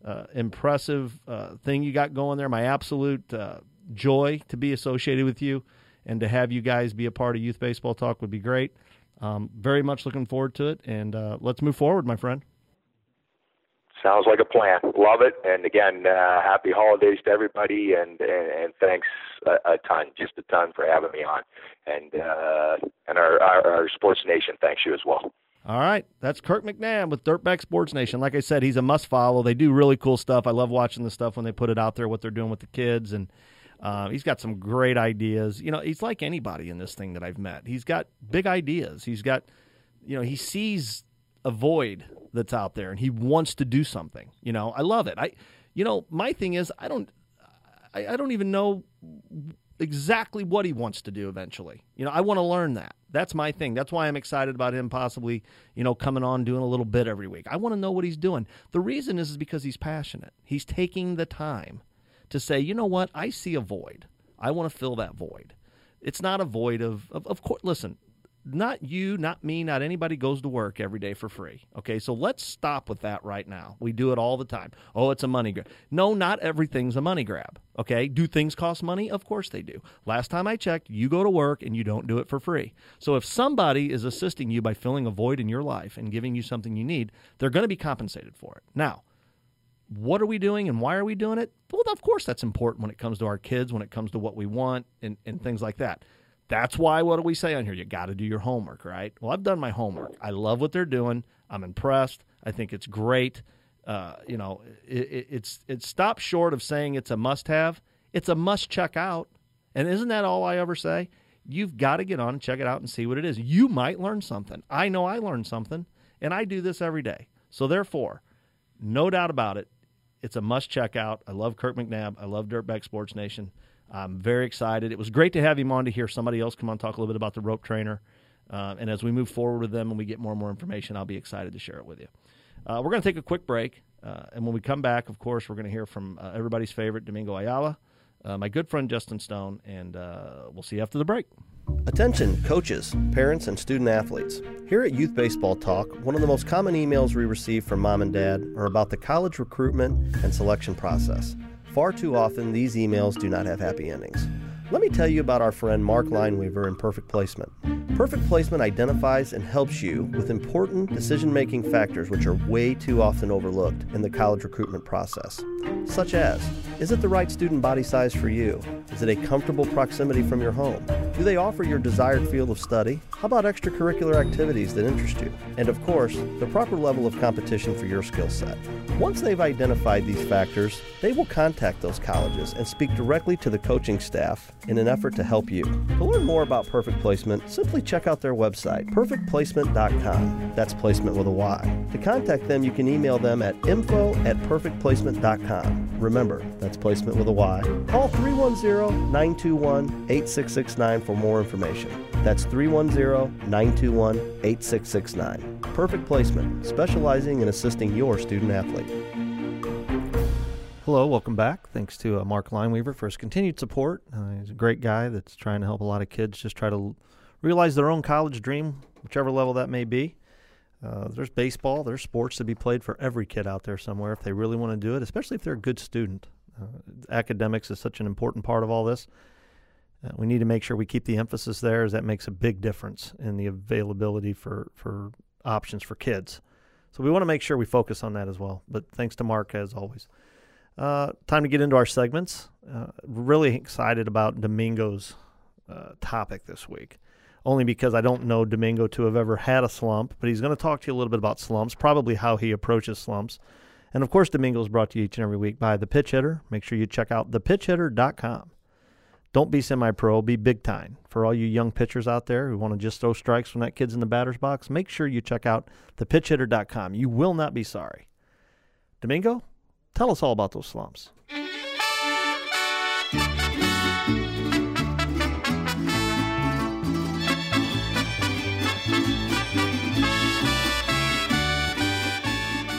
uh, impressive uh, thing you got going there. My absolute uh, joy to be associated with you and to have you guys be a part of Youth Baseball Talk would be great. Um, very much looking forward to it, and let's move forward, my friend. Sounds like a plan. Love it. And again, uh, happy holidays to everybody, and and, and thanks a, a, ton, just a ton for having me on, and uh, and our, our, our Sports Nation thanks you as well. All right, that's Kirk McNabb with Dirtbag Sports Nation. Like I said, he's a must follow. They do really cool stuff. I love watching the stuff when they put it out there, what they're doing with the kids, and uh, he's got some great ideas. You know, he's like anybody in this thing that I've met. He's got big ideas. He's got, you know, he sees a void that's out there and he wants to do something. You know, I love it. I, you know, my thing is I don't, I, I don't even know exactly what he wants to do eventually. You know, I want to learn that. That's my thing. That's why I'm excited about him possibly, you know, coming on doing a little bit every week. I want to know what he's doing. The reason is, is because he's passionate. He's taking the time to say, you know what, I see a void. I want to fill that void. It's not a void of, of, of course. Listen, not you, not me, not anybody goes to work every day for free. Okay, so let's stop with that right now. We do it all the time. Oh, it's a money grab. No, not everything's a money grab. Okay, do things cost money? Of course they do. Last time I checked, you go to work and you don't do it for free. So if somebody is assisting you by filling a void in your life and giving you something you need, they're going to be compensated for it. Now, what are we doing and why are we doing it? Well, of course, that's important when it comes to our kids, when it comes to what we want, and, and things like that. That's why, what do we say on here? You got to do your homework, right? Well, I've done my homework. I love what they're doing. I'm impressed. I think it's great. Uh, you know, it, it, it's it stops short of saying it's a must have. It's a must check out. And isn't that all I ever say? You've got to get on and check it out and see what it is. You might learn something. I know I learned something, and I do this every day. So, therefore, no doubt about it, it's a must check out. I love Kirk McNabb. I love Dirtbag Sports Nation. I'm very excited. It was great to have him on to hear somebody else come on talk a little bit about the rope trainer. Uh, and as we move forward with them and we get more and more information, I'll be excited to share it with you. Uh, we're going to take a quick break. Uh, and when we come back, of course, we're going to hear from uh, everybody's favorite, Domingo Ayala, uh, my good friend Justin Stone, and uh, we'll see you after the break. Attention, coaches, parents, and student athletes. Here at Youth Baseball Talk, one of the most common emails we receive from mom and dad are about the college recruitment and selection process. Far too often, these emails do not have happy endings. Let me tell you about our friend Mark Lineweaver in Perfect Placement. Perfect Placement identifies and helps you with important decision making factors which are way too often overlooked in the college recruitment process, such as is it the right student body size for you? Is it a comfortable proximity from your home? Do they offer your desired field of study? How about extracurricular activities that interest you? And of course, the proper level of competition for your skill set. Once they've identified these factors, they will contact those colleges and speak directly to the coaching staff in an effort to help you. To learn more about Perfect Placement, simply check out their website, perfectplacement.com. That's placement with a Y. To contact them, you can email them at info at perfectplacement.com. Remember, that's placement with a Y. Call 310 921 8669 for more information. That's 310 921 8669. Perfect Placement, specializing in assisting your student athlete. Hello, welcome back. Thanks to uh, Mark Lineweaver for his continued support. Uh, he's a great guy that's trying to help a lot of kids just try to l- realize their own college dream, whichever level that may be. Uh, there's baseball, there's sports to be played for every kid out there somewhere if they really want to do it, especially if they're a good student. Uh, academics is such an important part of all this. Uh, we need to make sure we keep the emphasis there, as that makes a big difference in the availability for, for options for kids. So we want to make sure we focus on that as well. But thanks to Mark, as always. Uh, time to get into our segments. Uh, really excited about Domingo's uh, topic this week, only because I don't know Domingo to have ever had a slump, but he's going to talk to you a little bit about slumps, probably how he approaches slumps. And of course, Domingo is brought to you each and every week by The Pitch Hitter. Make sure you check out thepitchhitter.com. Don't be semi pro, be big time. For all you young pitchers out there who want to just throw strikes when that kid's in the batter's box, make sure you check out thepitchhitter.com. You will not be sorry. Domingo, Tell us all about those slumps.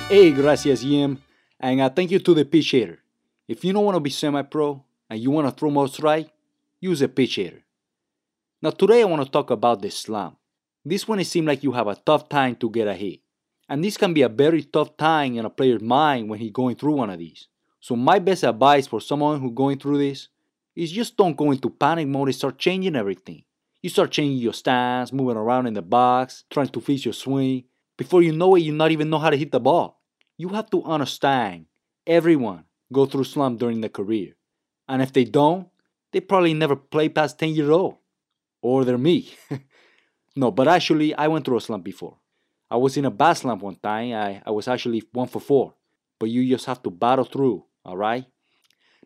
Hey, gracias, Jim. And uh, thank you to the pitch hitter. If you don't want to be semi pro and you want to throw more strike, use a pitch hitter. Now, today I want to talk about the slump. This one it seems like you have a tough time to get a hit. And this can be a very tough time in a player's mind when he's going through one of these. So my best advice for someone who's going through this is just don't go into panic mode and start changing everything. You start changing your stance, moving around in the box, trying to fix your swing. Before you know it, you not even know how to hit the ball. You have to understand everyone go through slump during their career. And if they don't, they probably never play past 10 years old. Or they're me. no, but actually I went through a slump before. I was in a bad slump one time. I, I was actually one for four. But you just have to battle through, all right?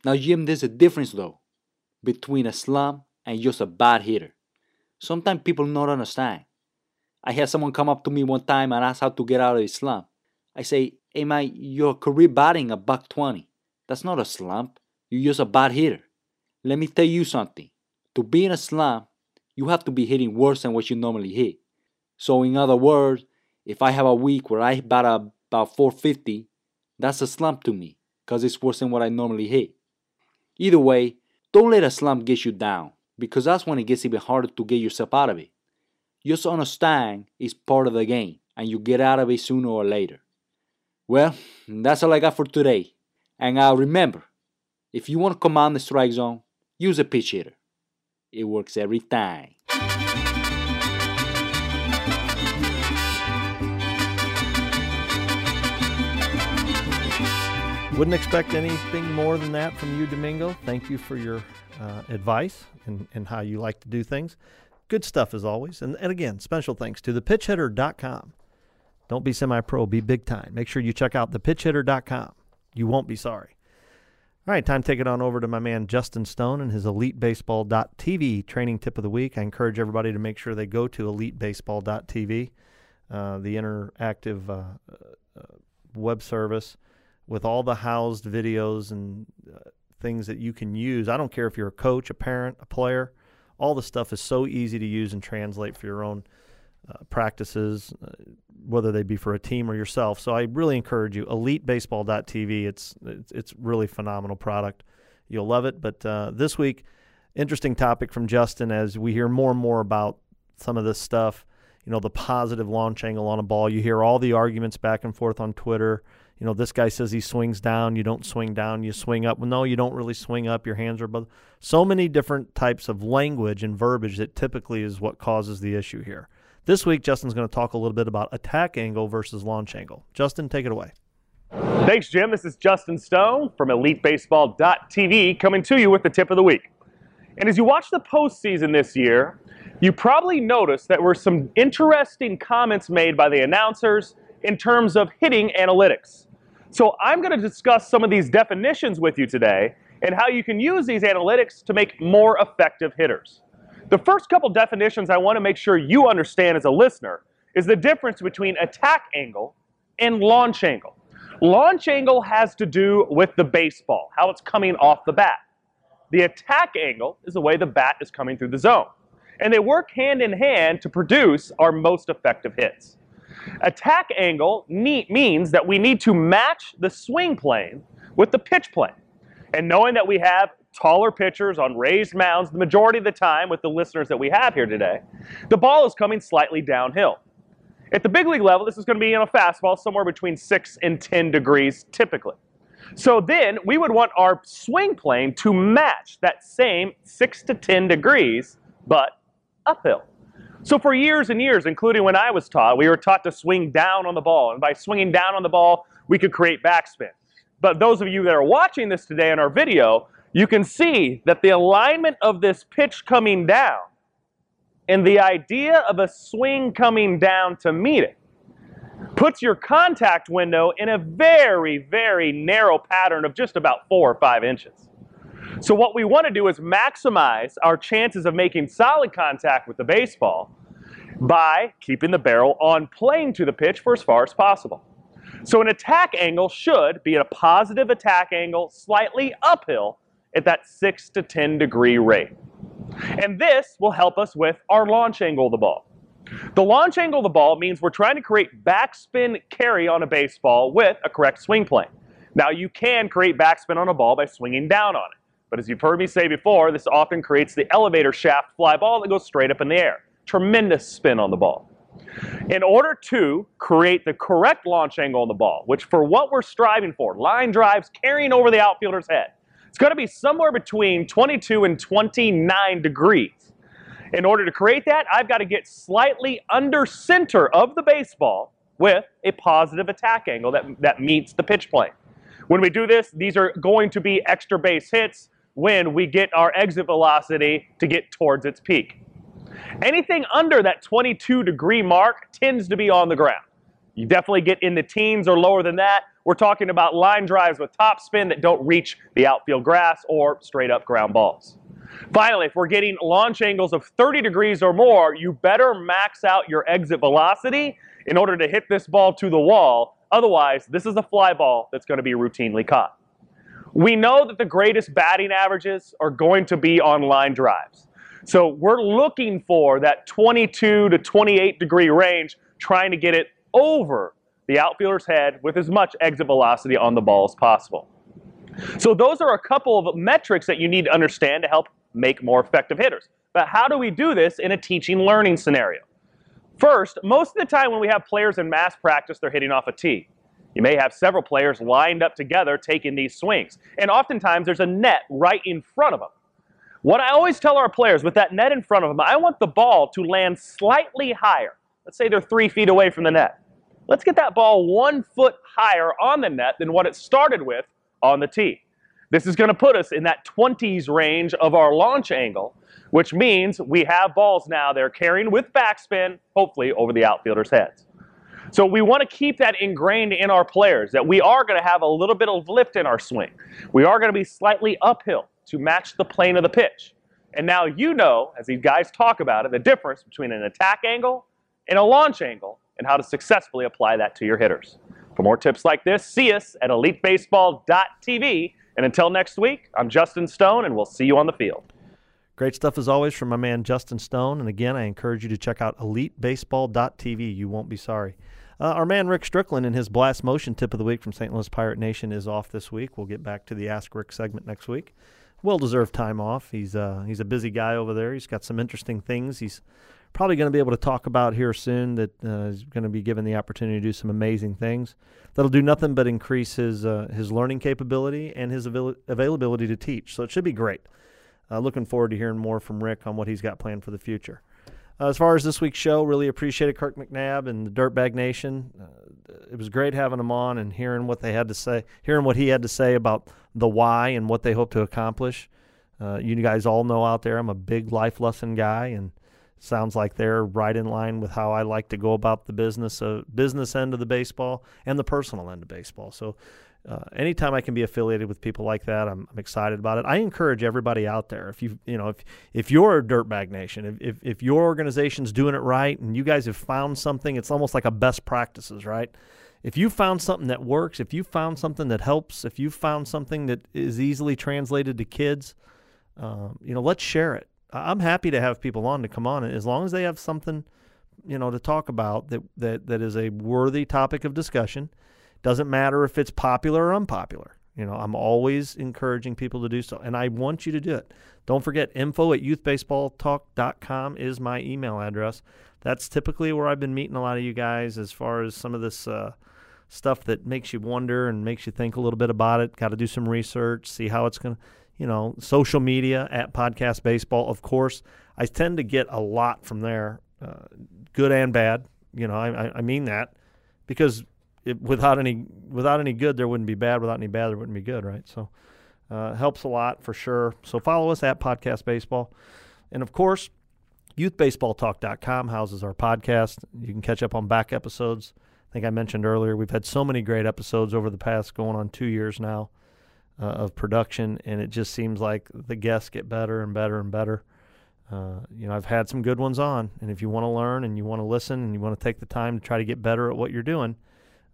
Now, Jim, there's a difference though between a slump and just a bad hitter. Sometimes people don't understand. I had someone come up to me one time and ask how to get out of a slump. I say, hey man, your career batting a buck 20. That's not a slump. You're just a bad hitter. Let me tell you something. To be in a slump, you have to be hitting worse than what you normally hit. So, in other words, if I have a week where I bat about 450, that's a slump to me because it's worse than what I normally hit. Either way, don't let a slump get you down because that's when it gets even harder to get yourself out of it. Just understand it's part of the game and you get out of it sooner or later. Well, that's all I got for today. And uh, remember, if you want to command the strike zone, use a pitch hitter. It works every time. Wouldn't expect anything more than that from you, Domingo. Thank you for your uh, advice and, and how you like to do things. Good stuff as always. And, and again, special thanks to thepitchhitter.com. Don't be semi pro, be big time. Make sure you check out thepitchhitter.com. You won't be sorry. All right, time to take it on over to my man Justin Stone and his EliteBaseball.tv training tip of the week. I encourage everybody to make sure they go to EliteBaseball.tv, uh, the interactive uh, uh, web service with all the housed videos and uh, things that you can use. I don't care if you're a coach, a parent, a player. All the stuff is so easy to use and translate for your own uh, practices, uh, whether they be for a team or yourself. So I really encourage you. EliteBaseball.tv. It's it's, it's really phenomenal product. You'll love it. But uh, this week, interesting topic from Justin as we hear more and more about some of this stuff. You know, the positive launch angle on a ball. You hear all the arguments back and forth on Twitter you know, this guy says he swings down, you don't swing down, you swing up. Well, no, you don't really swing up, your hands are above. So many different types of language and verbiage that typically is what causes the issue here. This week, Justin's going to talk a little bit about attack angle versus launch angle. Justin, take it away. Thanks, Jim. This is Justin Stone from EliteBaseball.tv coming to you with the tip of the week. And as you watch the postseason this year, you probably noticed that were some interesting comments made by the announcers in terms of hitting analytics. So I'm going to discuss some of these definitions with you today and how you can use these analytics to make more effective hitters. The first couple definitions I want to make sure you understand as a listener is the difference between attack angle and launch angle. Launch angle has to do with the baseball, how it's coming off the bat. The attack angle is the way the bat is coming through the zone. And they work hand in hand to produce our most effective hits. Attack angle means that we need to match the swing plane with the pitch plane. And knowing that we have taller pitchers on raised mounds the majority of the time with the listeners that we have here today, the ball is coming slightly downhill. At the big league level, this is going to be in a fastball somewhere between 6 and 10 degrees typically. So then we would want our swing plane to match that same 6 to 10 degrees, but uphill. So for years and years, including when I was taught, we were taught to swing down on the ball. And by swinging down on the ball, we could create backspin. But those of you that are watching this today in our video, you can see that the alignment of this pitch coming down and the idea of a swing coming down to meet it puts your contact window in a very, very narrow pattern of just about four or five inches. So what we want to do is maximize our chances of making solid contact with the baseball by keeping the barrel on plane to the pitch for as far as possible. So an attack angle should be a positive attack angle slightly uphill at that 6 to 10 degree rate. And this will help us with our launch angle of the ball. The launch angle of the ball means we're trying to create backspin carry on a baseball with a correct swing plane. Now you can create backspin on a ball by swinging down on it. But as you've heard me say before, this often creates the elevator shaft fly ball that goes straight up in the air. Tremendous spin on the ball. In order to create the correct launch angle on the ball, which for what we're striving for, line drives carrying over the outfielder's head, it's going to be somewhere between 22 and 29 degrees. In order to create that, I've got to get slightly under center of the baseball with a positive attack angle that, that meets the pitch plane. When we do this, these are going to be extra base hits when we get our exit velocity to get towards its peak. Anything under that 22 degree mark tends to be on the ground. You definitely get in the teens or lower than that. We're talking about line drives with top spin that don't reach the outfield grass or straight up ground balls. Finally, if we're getting launch angles of 30 degrees or more, you better max out your exit velocity in order to hit this ball to the wall. Otherwise, this is a fly ball that's going to be routinely caught. We know that the greatest batting averages are going to be on line drives. So we're looking for that 22 to 28 degree range, trying to get it over the outfielder's head with as much exit velocity on the ball as possible. So those are a couple of metrics that you need to understand to help make more effective hitters. But how do we do this in a teaching learning scenario? First, most of the time when we have players in mass practice, they're hitting off a tee. You may have several players lined up together taking these swings. And oftentimes there's a net right in front of them. What I always tell our players with that net in front of them, I want the ball to land slightly higher. Let's say they're three feet away from the net. Let's get that ball one foot higher on the net than what it started with on the tee. This is going to put us in that 20s range of our launch angle, which means we have balls now they're carrying with backspin, hopefully over the outfielders' heads. So we want to keep that ingrained in our players that we are going to have a little bit of lift in our swing. We are going to be slightly uphill to match the plane of the pitch. And now you know, as these guys talk about it, the difference between an attack angle and a launch angle and how to successfully apply that to your hitters. For more tips like this, see us at elitebaseball.tv. And until next week, I'm Justin Stone, and we'll see you on the field. Great stuff as always from my man Justin Stone. And again, I encourage you to check out elitebaseball.tv. You won't be sorry. Uh, our man Rick Strickland and his blast motion tip of the week from St. Louis Pirate Nation is off this week. We'll get back to the Ask Rick segment next week. Well deserved time off. He's uh, he's a busy guy over there. He's got some interesting things. He's probably going to be able to talk about here soon that uh, is going to be given the opportunity to do some amazing things that'll do nothing but increase his uh, his learning capability and his avail- availability to teach. So it should be great. Uh, looking forward to hearing more from Rick on what he's got planned for the future. Uh, as far as this week's show, really appreciated Kirk McNabb and the Dirtbag Nation. Uh, it was great having them on and hearing what they had to say, hearing what he had to say about the why and what they hope to accomplish. Uh, you guys all know out there, I'm a big life lesson guy, and Sounds like they're right in line with how I like to go about the business uh, business end of the baseball and the personal end of baseball. So uh, anytime I can be affiliated with people like that, I'm, I'm, excited about it. I encourage everybody out there. If you you know if if you're a Dirtbag Nation, if, if if your organization's doing it right, and you guys have found something, it's almost like a best practices, right? If you found something that works, if you found something that helps, if you found something that is easily translated to kids, um, you know, let's share it. I'm happy to have people on to come on, as long as they have something, you know, to talk about that that that is a worthy topic of discussion doesn't matter if it's popular or unpopular. You know, I'm always encouraging people to do so, and I want you to do it. Don't forget, info at youthbaseballtalk.com is my email address. That's typically where I've been meeting a lot of you guys as far as some of this uh, stuff that makes you wonder and makes you think a little bit about it. Got to do some research, see how it's going to, you know, social media at Podcast Baseball. Of course, I tend to get a lot from there, uh, good and bad. You know, I, I mean that because it, without any without any good, there wouldn't be bad. Without any bad, there wouldn't be good, right? So, uh, helps a lot for sure. So follow us at Podcast Baseball, and of course, youthbaseballtalk.com houses our podcast. You can catch up on back episodes. I think I mentioned earlier we've had so many great episodes over the past going on two years now uh, of production, and it just seems like the guests get better and better and better. Uh, you know, I've had some good ones on, and if you want to learn and you want to listen and you want to take the time to try to get better at what you're doing,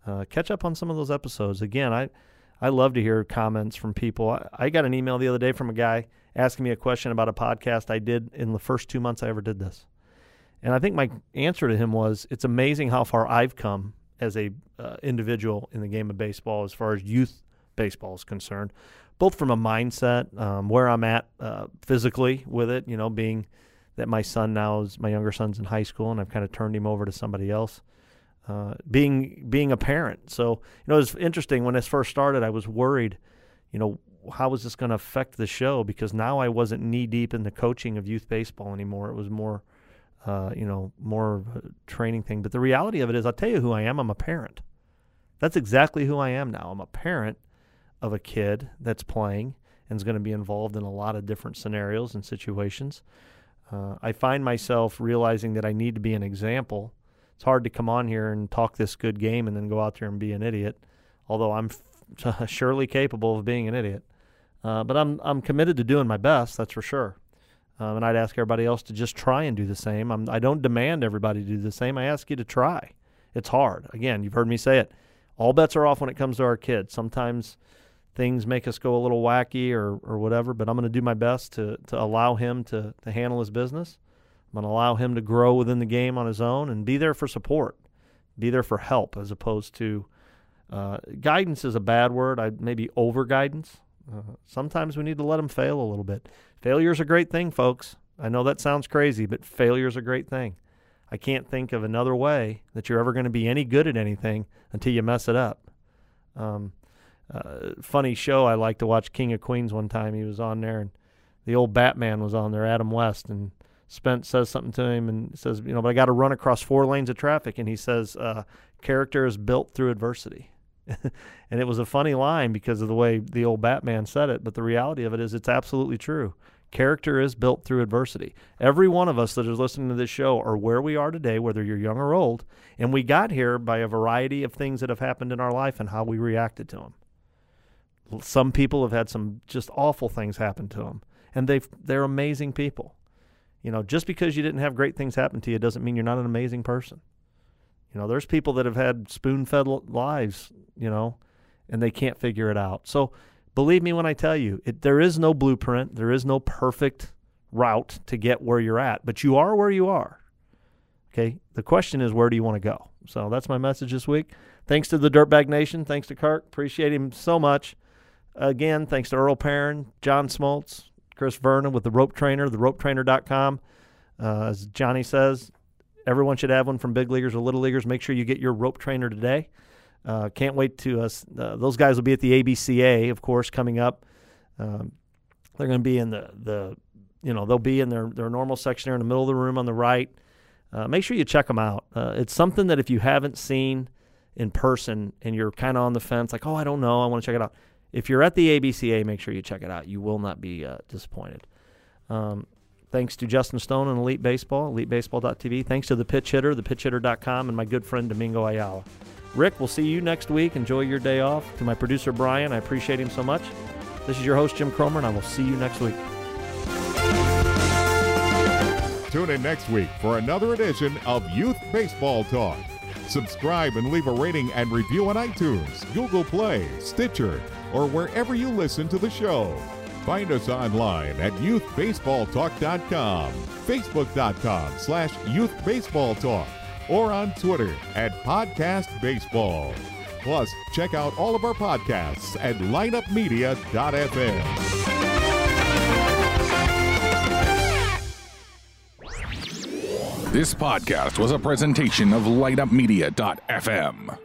uh, catch up on some of those episodes. Again, I I love to hear comments from people. I, I, got an email the other day from a guy asking me a question about a podcast I did in the first two months I ever did this, and I think my answer to him was, "It's amazing how far I've come as a uh, individual in the game of baseball, as far as youth baseball is concerned, both from a mindset, um, where I'm at uh, physically with it, you know, being." That my son now is my younger son's in high school, and I've kind of turned him over to somebody else uh, being being a parent. So you know, it was interesting when this first started. I was worried, you know, how was this going to affect the show? Because now I wasn't knee deep in the coaching of youth baseball anymore. It was more, uh, you know, more of a training thing. But the reality of it is, I'll tell you who I am. I'm a parent. That's exactly who I am now. I'm a parent of a kid that's playing and is going to be involved in a lot of different scenarios and situations. Uh, I find myself realizing that I need to be an example it's hard to come on here and talk this good game and then go out there and be an idiot. Although I'm f- surely capable of being an idiot, uh, but I'm I'm committed to doing my best. That's for sure. Um, and I'd ask everybody else to just try and do the same. I'm, I don't demand everybody to do the same. I ask you to try. It's hard. Again, you've heard me say it. All bets are off when it comes to our kids. Sometimes things make us go a little wacky or, or whatever, but I'm going to do my best to, to allow him to, to handle his business. To allow him to grow within the game on his own and be there for support, be there for help as opposed to uh, guidance is a bad word. I maybe over guidance. Uh, sometimes we need to let him fail a little bit. Failure is a great thing, folks. I know that sounds crazy, but failure is a great thing. I can't think of another way that you're ever going to be any good at anything until you mess it up. Um, uh, funny show I like to watch King of Queens one time. He was on there, and the old Batman was on there, Adam West, and Spence says something to him and says, you know, but I got to run across four lanes of traffic. And he says, uh, character is built through adversity. and it was a funny line because of the way the old Batman said it. But the reality of it is, it's absolutely true. Character is built through adversity. Every one of us that is listening to this show are where we are today, whether you're young or old. And we got here by a variety of things that have happened in our life and how we reacted to them. Some people have had some just awful things happen to them, and they've, they're amazing people. You know, just because you didn't have great things happen to you doesn't mean you're not an amazing person. You know, there's people that have had spoon fed lives, you know, and they can't figure it out. So believe me when I tell you, it, there is no blueprint, there is no perfect route to get where you're at, but you are where you are. Okay. The question is, where do you want to go? So that's my message this week. Thanks to the Dirtbag Nation. Thanks to Kirk. Appreciate him so much. Again, thanks to Earl Perrin, John Smoltz, Chris Vernon with the Rope Trainer, theropetrainer.com. Uh, as Johnny says, everyone should have one from big leaguers or little leaguers. Make sure you get your rope trainer today. Uh, can't wait to us. Uh, those guys will be at the ABCA, of course, coming up. Um, they're going to be in the the you know they'll be in their their normal section there in the middle of the room on the right. Uh, make sure you check them out. Uh, it's something that if you haven't seen in person and you're kind of on the fence, like oh I don't know, I want to check it out if you're at the ABCA, make sure you check it out. You will not be uh, disappointed. Um, Thanks to Justin Stone and Elite Baseball, elitebaseball.tv. Thanks to the pitch hitter, thepitchhitter.com, and my good friend Domingo Ayala. Rick, we'll see you next week. Enjoy your day off. To my producer Brian, I appreciate him so much. This is your host Jim Cromer, and I will see you next week. Tune in next week for another edition of Youth Baseball Talk. Subscribe and leave a rating and review on iTunes, Google Play, Stitcher, or wherever you listen to the show. Find us online at youthbaseballtalk.com, facebook.com slash youthbaseballtalk, or on Twitter at podcastbaseball. Plus, check out all of our podcasts at lineupmedia.fm. This podcast was a presentation of lineupmedia.fm.